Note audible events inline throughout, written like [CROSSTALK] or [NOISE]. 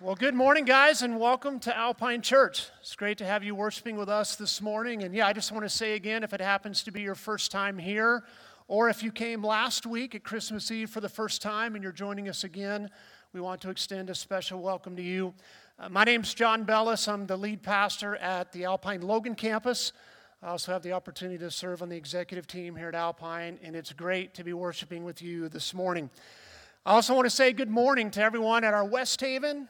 Well, good morning, guys, and welcome to Alpine Church. It's great to have you worshiping with us this morning. And yeah, I just want to say again if it happens to be your first time here, or if you came last week at Christmas Eve for the first time and you're joining us again, we want to extend a special welcome to you. Uh, my name's John Belles. I'm the lead pastor at the Alpine Logan campus. I also have the opportunity to serve on the executive team here at Alpine, and it's great to be worshiping with you this morning. I also want to say good morning to everyone at our West Haven,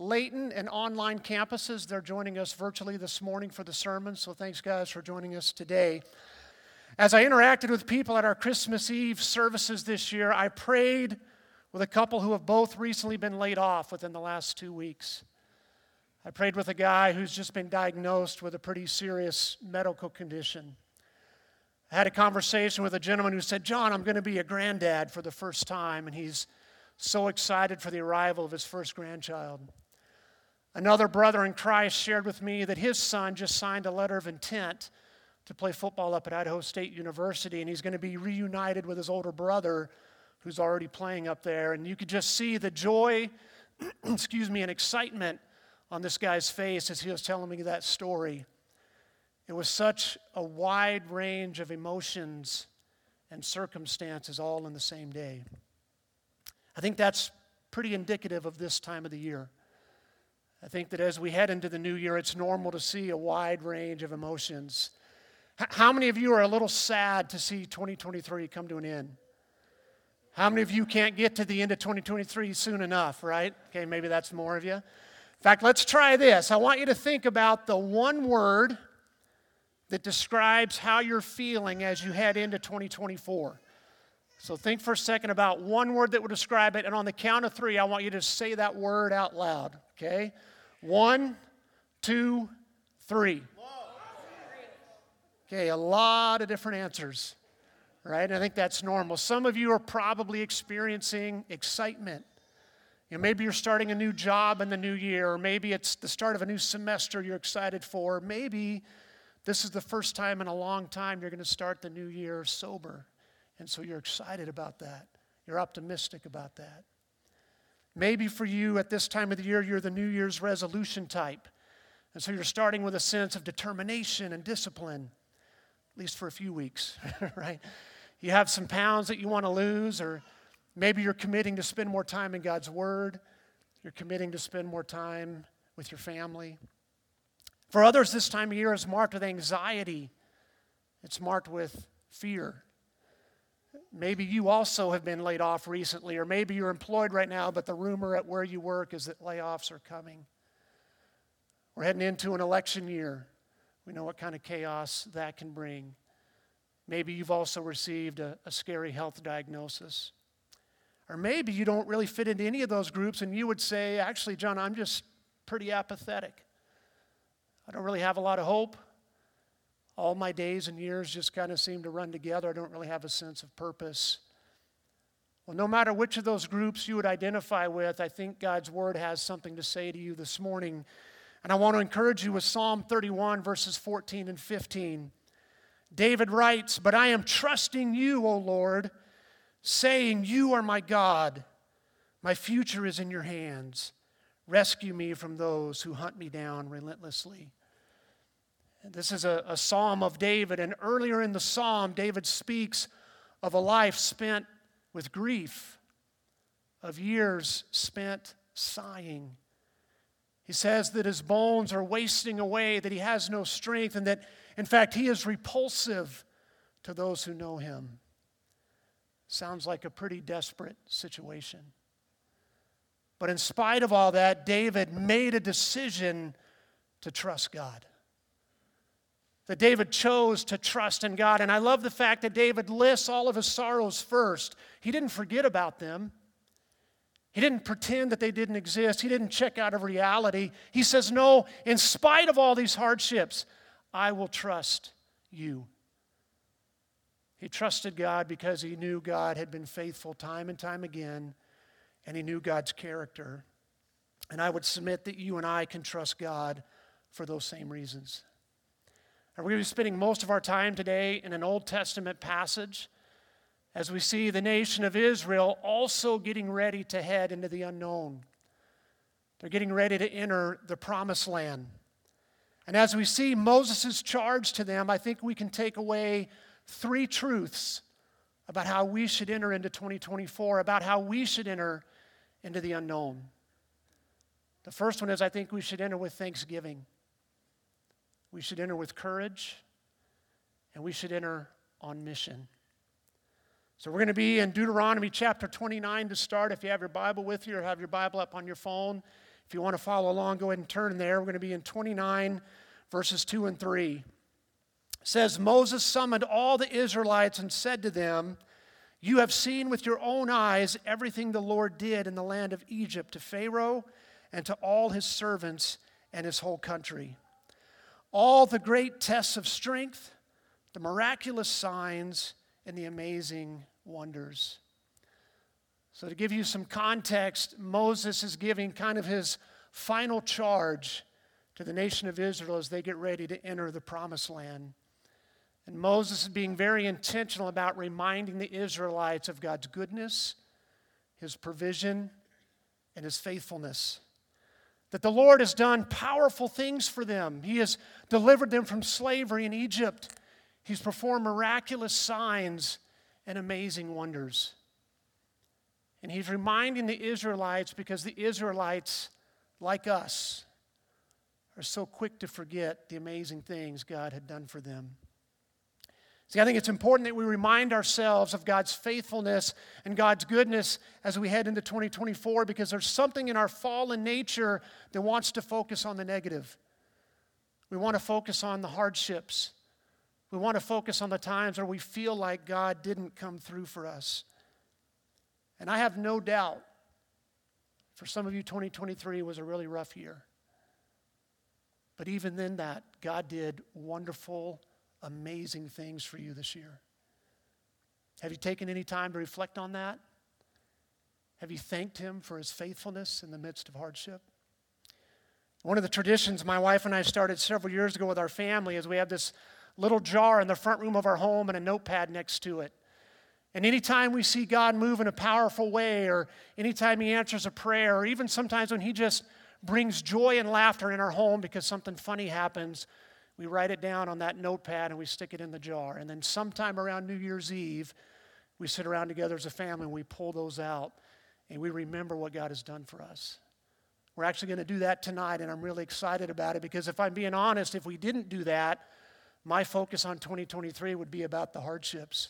Layton, and online campuses. They're joining us virtually this morning for the sermon, so thanks, guys, for joining us today. As I interacted with people at our Christmas Eve services this year, I prayed with a couple who have both recently been laid off within the last two weeks. I prayed with a guy who's just been diagnosed with a pretty serious medical condition. I had a conversation with a gentleman who said, John, I'm going to be a granddad for the first time, and he's so excited for the arrival of his first grandchild. Another brother in Christ shared with me that his son just signed a letter of intent to play football up at Idaho State University, and he's going to be reunited with his older brother who's already playing up there. And you could just see the joy, [CLEARS THROAT] excuse me, and excitement on this guy's face as he was telling me that story. It was such a wide range of emotions and circumstances all in the same day. I think that's pretty indicative of this time of the year. I think that as we head into the new year, it's normal to see a wide range of emotions. How many of you are a little sad to see 2023 come to an end? How many of you can't get to the end of 2023 soon enough, right? Okay, maybe that's more of you. In fact, let's try this. I want you to think about the one word that describes how you're feeling as you head into 2024. So think for a second about one word that would describe it, and on the count of three, I want you to say that word out loud, okay? One, two, three. Okay, a lot of different answers, right? I think that's normal. Some of you are probably experiencing excitement. You know, maybe you're starting a new job in the new year, or maybe it's the start of a new semester you're excited for. Maybe this is the first time in a long time you're going to start the new year sober. And so you're excited about that. You're optimistic about that. Maybe for you at this time of the year, you're the New Year's resolution type. And so you're starting with a sense of determination and discipline, at least for a few weeks, [LAUGHS] right? You have some pounds that you want to lose, or maybe you're committing to spend more time in God's Word. You're committing to spend more time with your family. For others, this time of year is marked with anxiety, it's marked with fear. Maybe you also have been laid off recently, or maybe you're employed right now, but the rumor at where you work is that layoffs are coming. We're heading into an election year. We know what kind of chaos that can bring. Maybe you've also received a, a scary health diagnosis. Or maybe you don't really fit into any of those groups and you would say, actually, John, I'm just pretty apathetic. I don't really have a lot of hope all my days and years just kind of seem to run together. I don't really have a sense of purpose. Well, no matter which of those groups you would identify with, I think God's word has something to say to you this morning. And I want to encourage you with Psalm 31, verses 14 and 15. David writes, But I am trusting you, O Lord, saying, You are my God. My future is in your hands. Rescue me from those who hunt me down relentlessly. This is a, a psalm of David, and earlier in the psalm, David speaks of a life spent with grief, of years spent sighing. He says that his bones are wasting away, that he has no strength, and that, in fact, he is repulsive to those who know him. Sounds like a pretty desperate situation. But in spite of all that, David made a decision to trust God that David chose to trust in God. And I love the fact that David lists all of his sorrows first. He didn't forget about them, he didn't pretend that they didn't exist, he didn't check out of reality. He says, No, in spite of all these hardships, I will trust you. He trusted God because he knew God had been faithful time and time again, and he knew God's character. And I would submit that you and I can trust God for those same reasons. Are we going to be spending most of our time today in an Old Testament passage as we see the nation of Israel also getting ready to head into the unknown. They're getting ready to enter the promised land. And as we see Moses' charge to them, I think we can take away three truths about how we should enter into 2024, about how we should enter into the unknown. The first one is I think we should enter with thanksgiving. We should enter with courage, and we should enter on mission. So we're going to be in Deuteronomy chapter 29 to start. If you have your Bible with you or have your Bible up on your phone, if you want to follow along, go ahead and turn there. We're going to be in 29, verses 2 and 3 says Moses summoned all the Israelites and said to them, You have seen with your own eyes everything the Lord did in the land of Egypt to Pharaoh and to all his servants and his whole country. All the great tests of strength, the miraculous signs, and the amazing wonders. So, to give you some context, Moses is giving kind of his final charge to the nation of Israel as they get ready to enter the promised land. And Moses is being very intentional about reminding the Israelites of God's goodness, his provision, and his faithfulness. That the Lord has done powerful things for them. He has delivered them from slavery in Egypt. He's performed miraculous signs and amazing wonders. And he's reminding the Israelites because the Israelites, like us, are so quick to forget the amazing things God had done for them. See, I think it's important that we remind ourselves of God's faithfulness and God's goodness as we head into 2024 because there's something in our fallen nature that wants to focus on the negative. We want to focus on the hardships. We want to focus on the times where we feel like God didn't come through for us. And I have no doubt for some of you, 2023 was a really rough year. But even then, that, God did wonderful amazing things for you this year. Have you taken any time to reflect on that? Have you thanked Him for His faithfulness in the midst of hardship? One of the traditions my wife and I started several years ago with our family is we have this little jar in the front room of our home and a notepad next to it. And anytime we see God move in a powerful way, or anytime He answers a prayer, or even sometimes when He just brings joy and laughter in our home because something funny happens, we write it down on that notepad and we stick it in the jar. And then sometime around New Year's Eve, we sit around together as a family and we pull those out and we remember what God has done for us. We're actually going to do that tonight, and I'm really excited about it because if I'm being honest, if we didn't do that, my focus on 2023 would be about the hardships.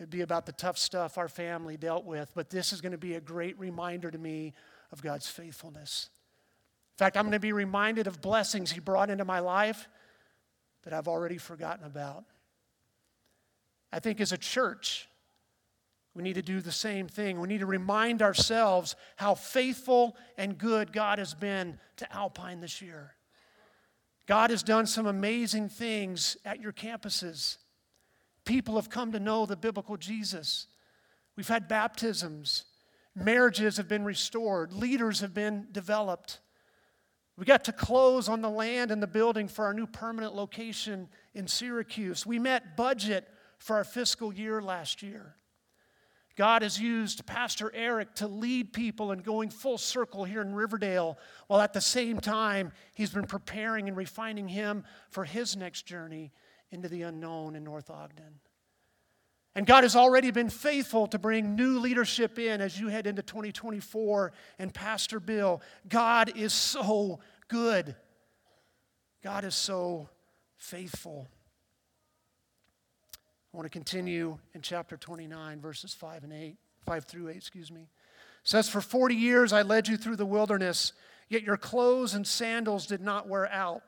It'd be about the tough stuff our family dealt with, but this is going to be a great reminder to me of God's faithfulness. In fact, I'm going to be reminded of blessings He brought into my life that I've already forgotten about. I think as a church, we need to do the same thing. We need to remind ourselves how faithful and good God has been to Alpine this year. God has done some amazing things at your campuses. People have come to know the biblical Jesus. We've had baptisms, marriages have been restored, leaders have been developed. We got to close on the land and the building for our new permanent location in Syracuse. We met budget for our fiscal year last year. God has used Pastor Eric to lead people and going full circle here in Riverdale, while at the same time, he's been preparing and refining him for his next journey into the unknown in North Ogden. And God has already been faithful to bring new leadership in as you head into 2024. And Pastor Bill, God is so good. God is so faithful. I want to continue in chapter 29, verses 5 and 8, 5 through 8, excuse me. It says, For 40 years I led you through the wilderness, yet your clothes and sandals did not wear out.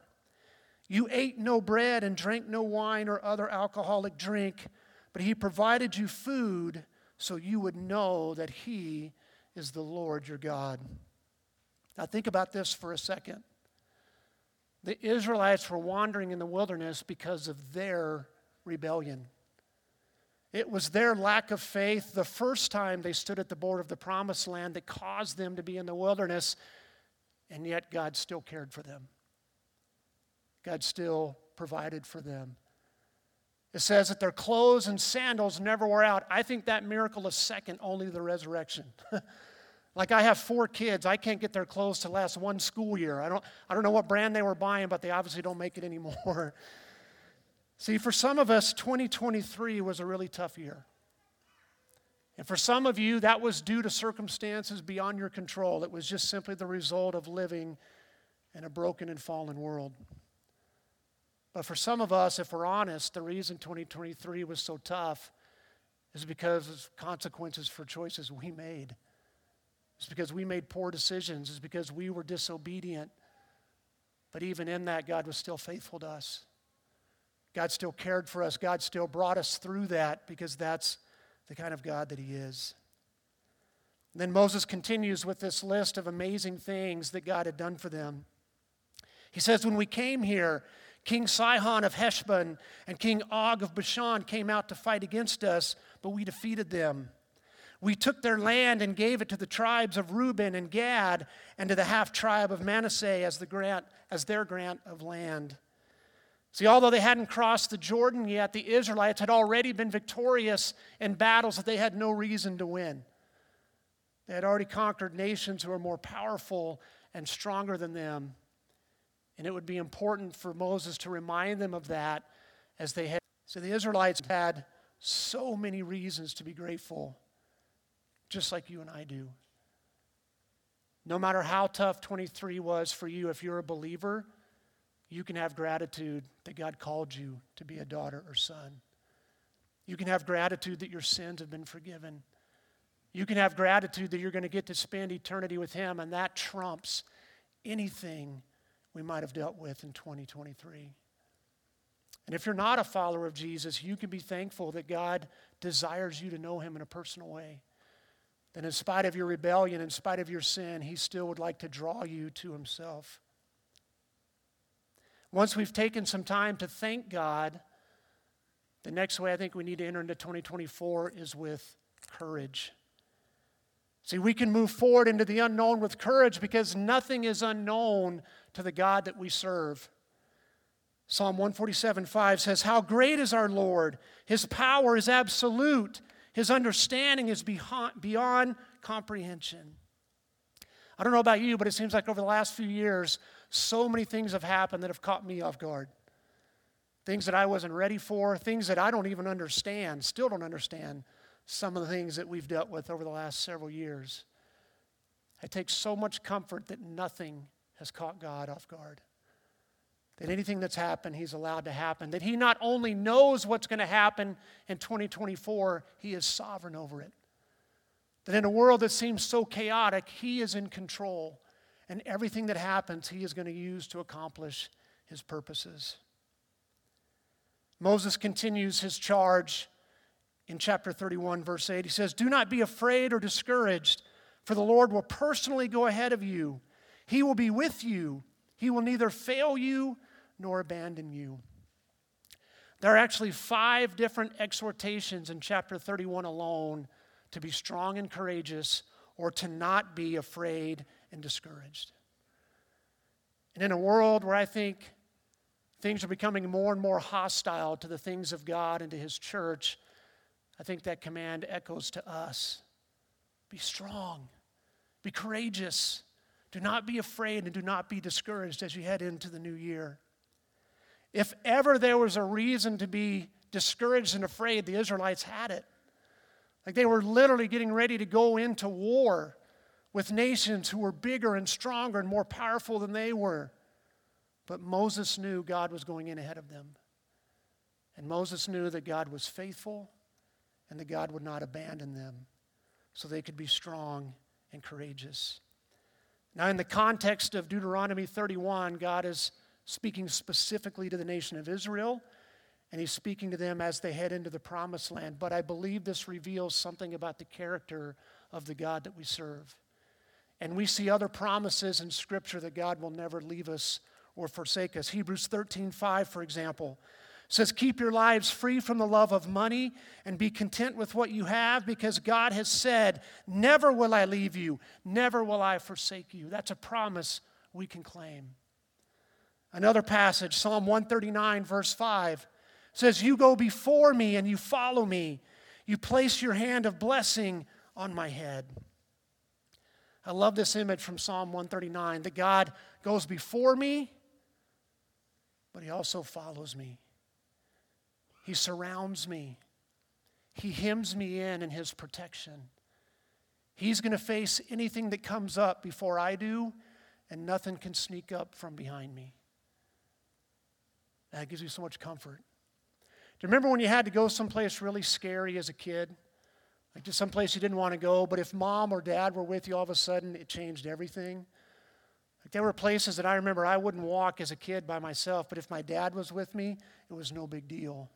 You ate no bread and drank no wine or other alcoholic drink but He provided you food so you would know that He is the Lord your God. Now, think about this for a second. The Israelites were wandering in the wilderness because of their rebellion. It was their lack of faith the first time they stood at the border of the promised land that caused them to be in the wilderness, and yet God still cared for them. God still provided for them. It says that their clothes and sandals never wore out. I think that miracle is second only to the resurrection. [LAUGHS] Like I have four kids, I can't get their clothes to last one school year. I don't, I don't know what brand they were buying, but they obviously don't make it anymore. [LAUGHS] See, for some of us, 2023 was a really tough year. And for some of you, that was due to circumstances beyond your control. It was just simply the result of living in a broken and fallen world. But for some of us, if we're honest, the reason 2023 was so tough is because of consequences for choices we made. It's because we made poor decisions. It's because we were disobedient. But even in that, God was still faithful to us. God still cared for us. God still brought us through that because that's the kind of God that He is. And then Moses continues with this list of amazing things that God had done for them. He says, When we came here, King Sihon of Heshbon and King Og of Bashan came out to fight against us, but we defeated them. We took their land and gave it to the tribes of Reuben and Gad and to the half tribe of Manasseh as, the grant, as their grant of land. See, although they hadn't crossed the Jordan yet, the Israelites had already been victorious in battles that they had no reason to win. They had already conquered nations who were more powerful and stronger than them. And it would be important for Moses to remind them of that as they had. So the Israelites had so many reasons to be grateful, just like you and I do. No matter how tough 23 was for you, if you're a believer, you can have gratitude that God called you to be a daughter or son. You can have gratitude that your sins have been forgiven. You can have gratitude that you're going to get to spend eternity with Him, and that trumps anything we might have dealt with in 2023. And if you're not a follower of Jesus, you can be thankful that God desires you to know Him in a personal way. That in spite of your rebellion, in spite of your sin, He still would like to draw you to Himself. Once we've taken some time to thank God, the next way I think we need to enter into 2024 is with courage. See, we can move forward into the unknown with courage because nothing is unknown to the God that we serve. Psalm 147 5 says, How great is our Lord! His power is absolute, His understanding is beyond comprehension. I don't know about you, but it seems like over the last few years, so many things have happened that have caught me off guard. Things that I wasn't ready for, things that I don't even understand, still don't understand some of the things that we've dealt with over the last several years. I take so much comfort that nothing has caught God off guard. That anything that's happened, He's allowed to happen. That He not only knows what's going to happen in 2024, He is sovereign over it. That in a world that seems so chaotic, He is in control. And everything that happens, He is going to use to accomplish His purposes. Moses continues his charge in chapter 31, verse 8. He says, Do not be afraid or discouraged, for the Lord will personally go ahead of you. He will be with you. He will neither fail you nor abandon you. There are actually five different exhortations in chapter 31 alone to be strong and courageous or to not be afraid and discouraged. And in a world where I think things are becoming more and more hostile to the things of God and to His church, I think that command echoes to us be strong, be courageous, do not be afraid, and do not be discouraged as you head into the new year. If ever there was a reason to be discouraged and afraid, the Israelites had it. Like they were literally getting ready to go into war with nations who were bigger and stronger and more powerful than they were. But Moses knew God was going in ahead of them. And Moses knew that God was faithful and that God would not abandon them so they could be strong and courageous. Now, in the context of Deuteronomy 31, God is speaking specifically to the nation of Israel, and He's speaking to them as they head into the promised land. But I believe this reveals something about the character of the God that we serve. And we see other promises in Scripture that God will never leave us or forsake us. Hebrews 13 5, for example, says, Keep your lives free from the love of money and be content with what you have because God has said, Never will I leave you, never will I forsake you. That's a promise we can claim. Another passage, Psalm 139, verse 5, says, You go before me and you follow me. You place your hand of blessing on my head. I love this image from Psalm 139 that God goes before me, but He also follows me. He surrounds me, He hems me in in His protection. He's going to face anything that comes up before I do, and nothing can sneak up from behind me. That gives you so much comfort. Do you remember when you had to go someplace really scary as a kid? Like to someplace you didn't want to go, but if mom or dad were with you, all of a sudden it changed everything. Like there were places that I remember I wouldn't walk as a kid by myself, but if my dad was with me, it was no big deal.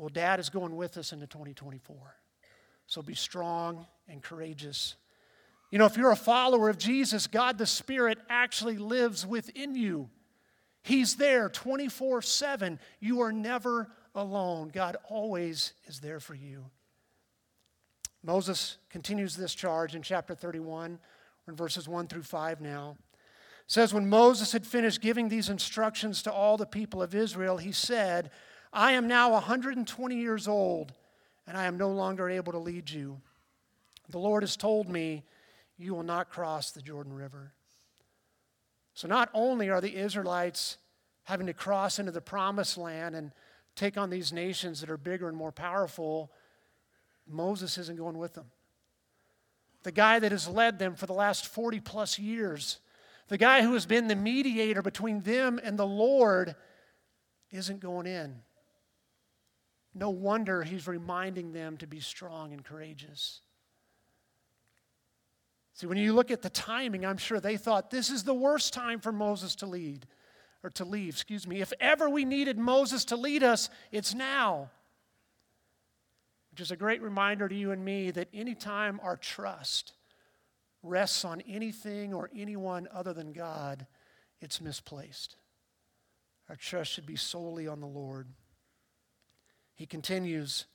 Well, dad is going with us into 2024. So be strong and courageous. You know, if you're a follower of Jesus, God the Spirit actually lives within you. He's there 24 7. You are never alone. God always is there for you. Moses continues this charge in chapter 31, in verses 1 through 5 now. It says, When Moses had finished giving these instructions to all the people of Israel, he said, I am now 120 years old and I am no longer able to lead you. The Lord has told me, You will not cross the Jordan River. So, not only are the Israelites having to cross into the promised land and take on these nations that are bigger and more powerful, Moses isn't going with them. The guy that has led them for the last 40 plus years, the guy who has been the mediator between them and the Lord, isn't going in. No wonder he's reminding them to be strong and courageous. See, when you look at the timing, I'm sure they thought this is the worst time for Moses to lead, or to leave, excuse me. If ever we needed Moses to lead us, it's now. Which is a great reminder to you and me that anytime our trust rests on anything or anyone other than God, it's misplaced. Our trust should be solely on the Lord. He continues,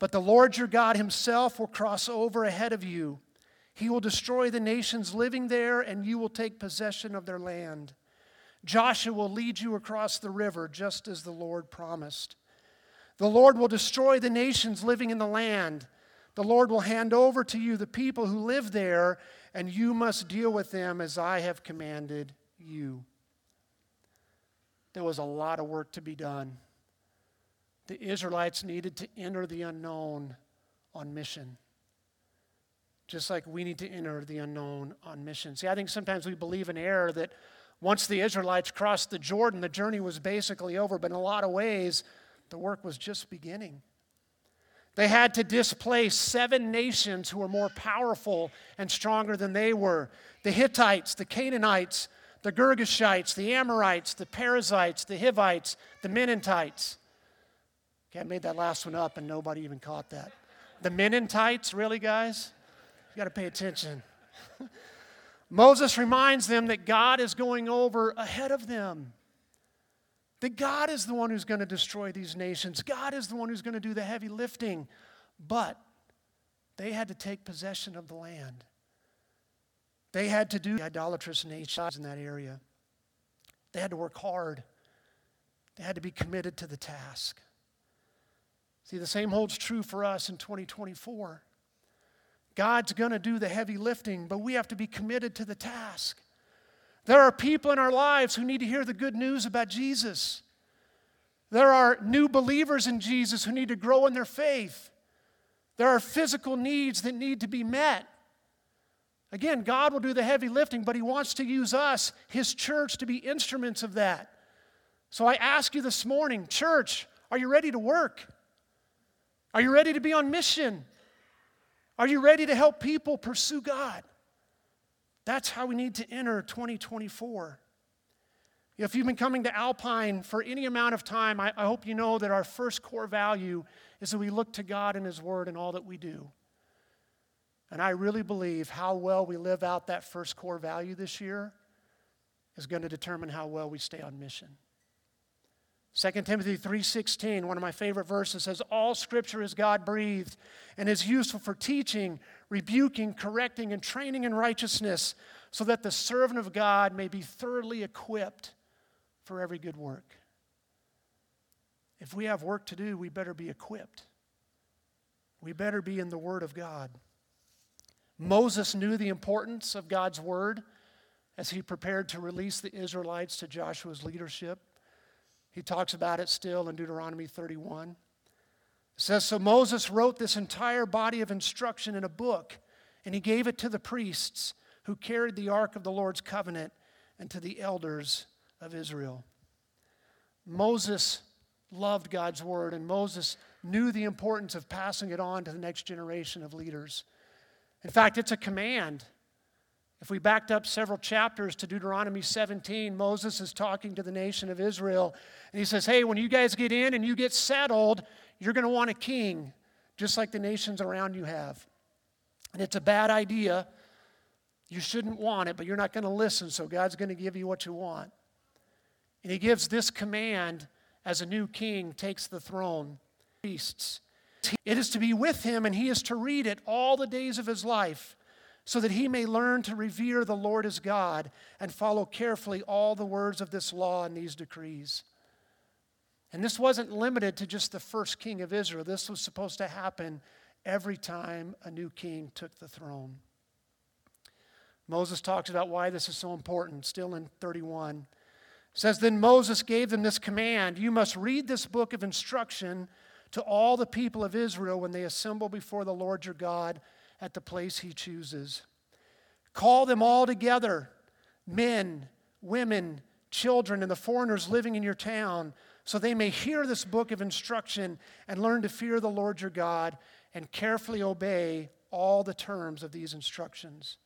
But the Lord your God himself will cross over ahead of you. He will destroy the nations living there, and you will take possession of their land. Joshua will lead you across the river, just as the Lord promised. The Lord will destroy the nations living in the land. The Lord will hand over to you the people who live there, and you must deal with them as I have commanded you. There was a lot of work to be done the Israelites needed to enter the unknown on mission. Just like we need to enter the unknown on mission. See, I think sometimes we believe in error that once the Israelites crossed the Jordan, the journey was basically over, but in a lot of ways, the work was just beginning. They had to displace seven nations who were more powerful and stronger than they were the Hittites, the Canaanites, the Girgashites, the Amorites, the Perizzites, the Hivites, the Mennonites. Okay, I made that last one up and nobody even caught that. The men in tights, really, guys? You got to pay attention. [LAUGHS] Moses reminds them that God is going over ahead of them. That God is the one who's going to destroy these nations. God is the one who's going to do the heavy lifting. But they had to take possession of the land. They had to do idolatrous nations in that area. They had to work hard. They had to be committed to the task. See, the same holds true for us in 2024. God's going to do the heavy lifting, but we have to be committed to the task. There are people in our lives who need to hear the good news about Jesus. There are new believers in Jesus who need to grow in their faith. There are physical needs that need to be met. Again, God will do the heavy lifting, but He wants to use us, His church, to be instruments of that. So I ask you this morning, church, are you ready to work? Are you ready to be on mission? Are you ready to help people pursue God? That's how we need to enter 2024. If you've been coming to Alpine for any amount of time, I, I, hope you know that our first core value is that we look to God and His Word in all that we do. And I really believe how well we live out that first core value this year is going to determine how well we stay on mission. 2 Timothy 3:16, one of my favorite verses says all scripture is God-breathed and is useful for teaching, rebuking, correcting and training in righteousness so that the servant of God may be thoroughly equipped for every good work. If we have work to do, we better be equipped. We better be in the word of God. Moses knew the importance of God's word as he prepared to release the Israelites to Joshua's leadership. He talks about it still in Deuteronomy 31. It says So Moses wrote this entire body of instruction in a book, and he gave it to the priests who carried the ark of the Lord's covenant and to the elders of Israel. Moses loved God's word, and Moses knew the importance of passing it on to the next generation of leaders. In fact, it's a command. If we backed up several chapters to Deuteronomy 17, Moses is talking to the nation of Israel, and he says, Hey, when you guys get in and you get settled, you're going to want a king, just like the nations around you have. And it's a bad idea. You shouldn't want it, but you're not going to listen, so God's going to give you what you want. And he gives this command as a new king takes the throne. Priests. It is to be with him, and he is to read it all the days of his life, so that he may learn to revere the Lord as God and follow carefully all the words of this law and these decrees. And this wasn't limited to just the first king of Israel, this was supposed to happen every time a new king took the throne. Moses talks about why this is so important, still in 31 says then Moses gave them this command you must read this book of instruction to all the people of Israel when they assemble before the Lord your God at the place he chooses. Call them all together, men, women, children, and the foreigners living in your town, so they may hear this book of instruction and learn to fear the Lord your God and carefully obey all the terms of these instructions.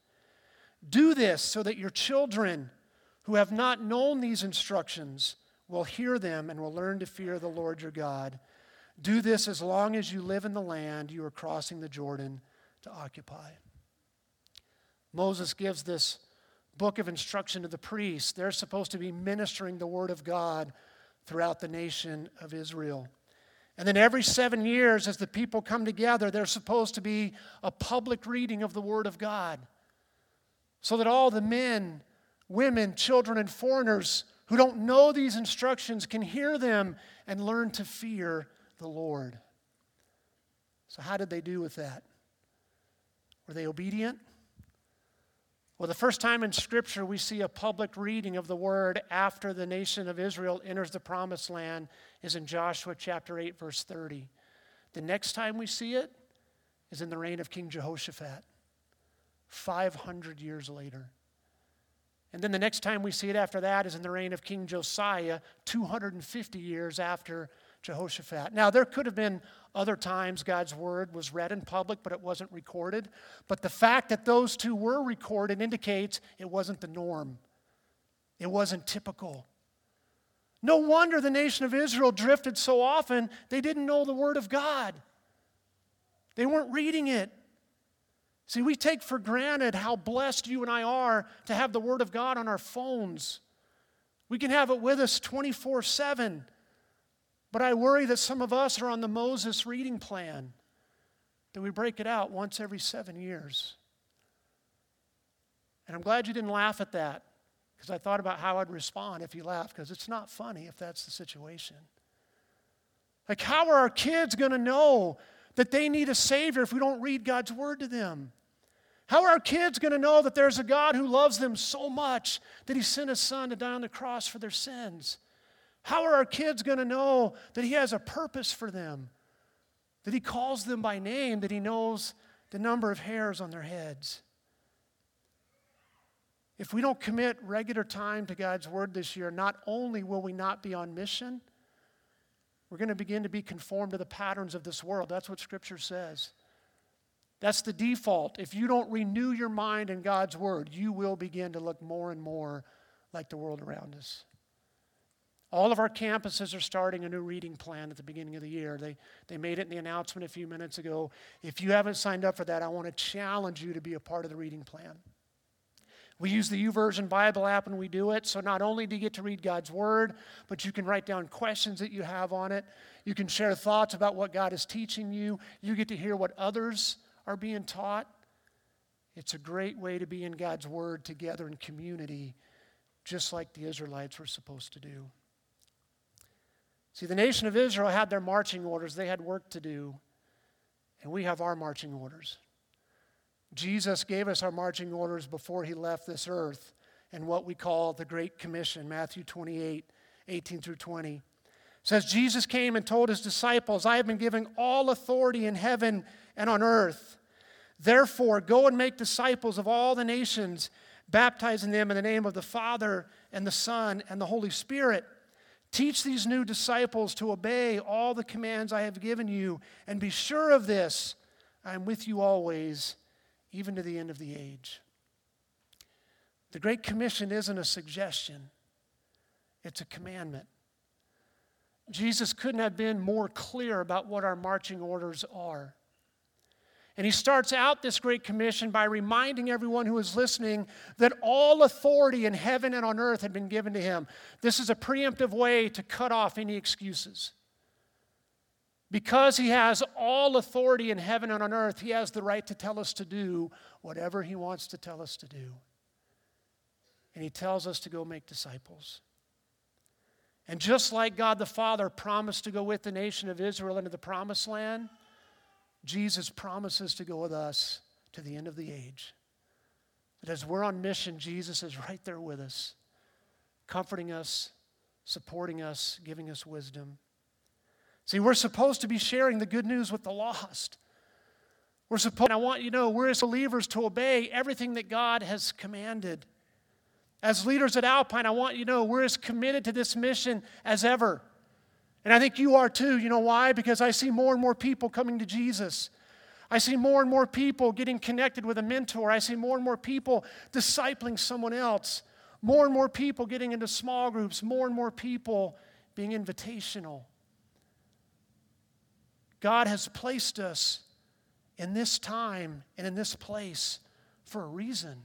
Do this so that your children, who have not known these instructions will hear them and will learn to fear the Lord your God. Do this as long as you live in the land you are crossing the Jordan to occupy. Moses gives this book of instruction to the priests. They're supposed to be ministering the word of God throughout the nation of Israel. And then every seven years, as the people come together, there's supposed to be a public reading of the word of God so that all the men women, children, and foreigners who don't know these instructions can hear them and learn to fear the Lord. So, how did they do with that? Were they obedient? Well, the first time in Scripture we see a public reading of the word after the nation of Israel enters the promised land is in Joshua chapter 8, verse 30. The next time we see it is in the reign of King Jehoshaphat, 500 years later. And then the next time we see it after that is in the reign of King Josiah, 250 years after Jehoshaphat. Now, there could have been other times God's word was read in public, but it wasn't recorded. But the fact that those two were recorded indicates it wasn't the norm, it wasn't typical. No wonder the nation of Israel drifted so often, they didn't know the word of God. They weren't reading it. See, we take for granted how blessed you and I are to have the Word of God on our phones. We can have it with us 24 7. But I worry that some of us are on the Moses reading plan, that we break it out once every seven years. And I'm glad you didn't laugh at that, because I thought about how I'd respond if you laughed, because it's not funny if that's the situation. Like, how are our kids going to know that they need a Savior if we don't read God's Word to them? How are our kids going to know that there's a God who loves them so much that He sent His Son to die on the cross for their sins? How are our kids going to know that He has a purpose for them? That He calls them by name, that He knows the number of hairs on their heads? If we don't commit regular time to God's Word this year, not only will we not be on mission, we're going to begin to be conformed to the patterns of this world. That's what Scripture says. That's the default. If you don't renew your mind in God's Word, you will begin to look more and more like the world around us. All of our campuses are starting a new reading plan at the beginning of the year. They, they made it in the announcement a few minutes ago. If you haven't signed up for that, I want to challenge you to be a part of the reading plan. We use the YouVersion Bible app and we do it. So not only do you get to read God's Word, but you can write down questions that you have on it. You can share thoughts about what God is teaching you. You get to hear what others are being taught. It's a great way to be in God's Word together in community, just like the Israelites were supposed to do. See, the nation of Israel had their marching orders, they had work to do, and we have our marching orders. Jesus gave us our marching orders before he left this earth and what we call the Great Commission, Matthew 28 18 through 20. It says, Jesus came and told his disciples, I have been given all authority in heaven and on earth. Therefore, go and make disciples of all the nations, baptizing them in the name of the Father and the Son and the Holy Spirit. Teach these new disciples to obey all the commands I have given you, and be sure of this I am with you always, even to the end of the age. The Great Commission isn't a suggestion, it's a commandment. Jesus couldn't have been more clear about what our marching orders are. And he starts out this Great Commission by reminding everyone who is listening that all authority in heaven and on earth had been given to him. This is a preemptive way to cut off any excuses. Because he has all authority in heaven and on earth, he has the right to tell us to do whatever he wants to tell us to do. And he tells us to go make disciples. And just like God the Father promised to go with the nation of Israel into the promised land, Jesus promises to go with us to the end of the age. That as we're on mission, Jesus is right there with us, comforting us, supporting us, giving us wisdom. See, we're supposed to be sharing the good news with the lost. We're supposed, I want you to know, we're as believers to obey everything that God has commanded. As leaders at Alpine, I want you to know we're as committed to this mission as ever. And I think you are too. You know why? Because I see more and more people coming to Jesus. I see more and more people getting connected with a mentor. I see more and more people discipling someone else. More and more people getting into small groups. More and more people being invitational. God has placed us in this time and in this place for a reason.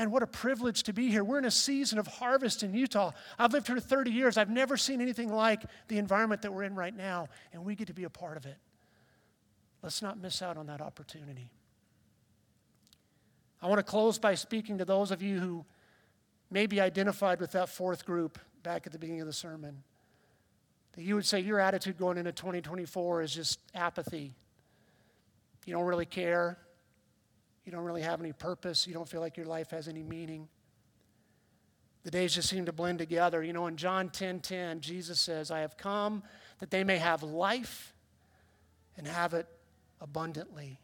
Man, what a privilege to be here. We're in a season of harvest in Utah. I've lived here 30 years. I've never seen anything like the environment that we're in right now, and we get to be a part of it. Let's not miss out on that opportunity. I want to close by speaking to those of you who may be identified with that fourth group back at the beginning of the sermon. That you would say your attitude going into 2024 is just apathy. You don't really care. You don't really have any purpose. You don't feel like your life has any meaning. The days just seem to blend together. You know, in John 10 10, Jesus says, I have come that they may have life and have it abundantly.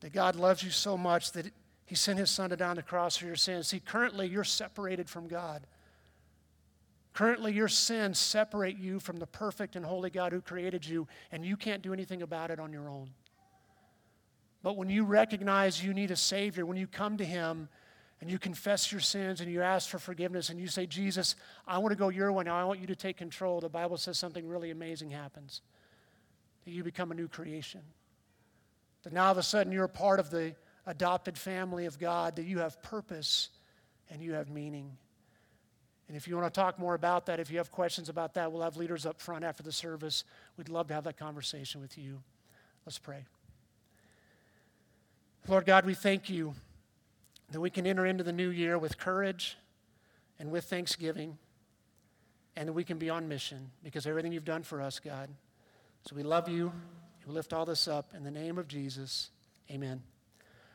That God loves you so much that He sent His Son to die on the cross for your sins. See, currently you're separated from God. Currently, your sins separate you from the perfect and holy God who created you, and you can't do anything about it on your own. But when you recognize you need a Savior, when you come to Him and you confess your sins and you ask for forgiveness and you say, Jesus, I want to go your way now, I want you to take control, the Bible says something really amazing happens. That you become a new creation. That now all of a sudden you're a part of the adopted family of God, that you have purpose and you have meaning. And if you want to talk more about that, if you have questions about that, we'll have leaders up front after the service. We'd love to have that conversation with you. Let's pray. Lord God, we thank you that we can enter into the new year with courage and with thanksgiving, and that we can be on mission because everything you've done for us, God. So we love you. We lift all this up in the name of Jesus. Amen.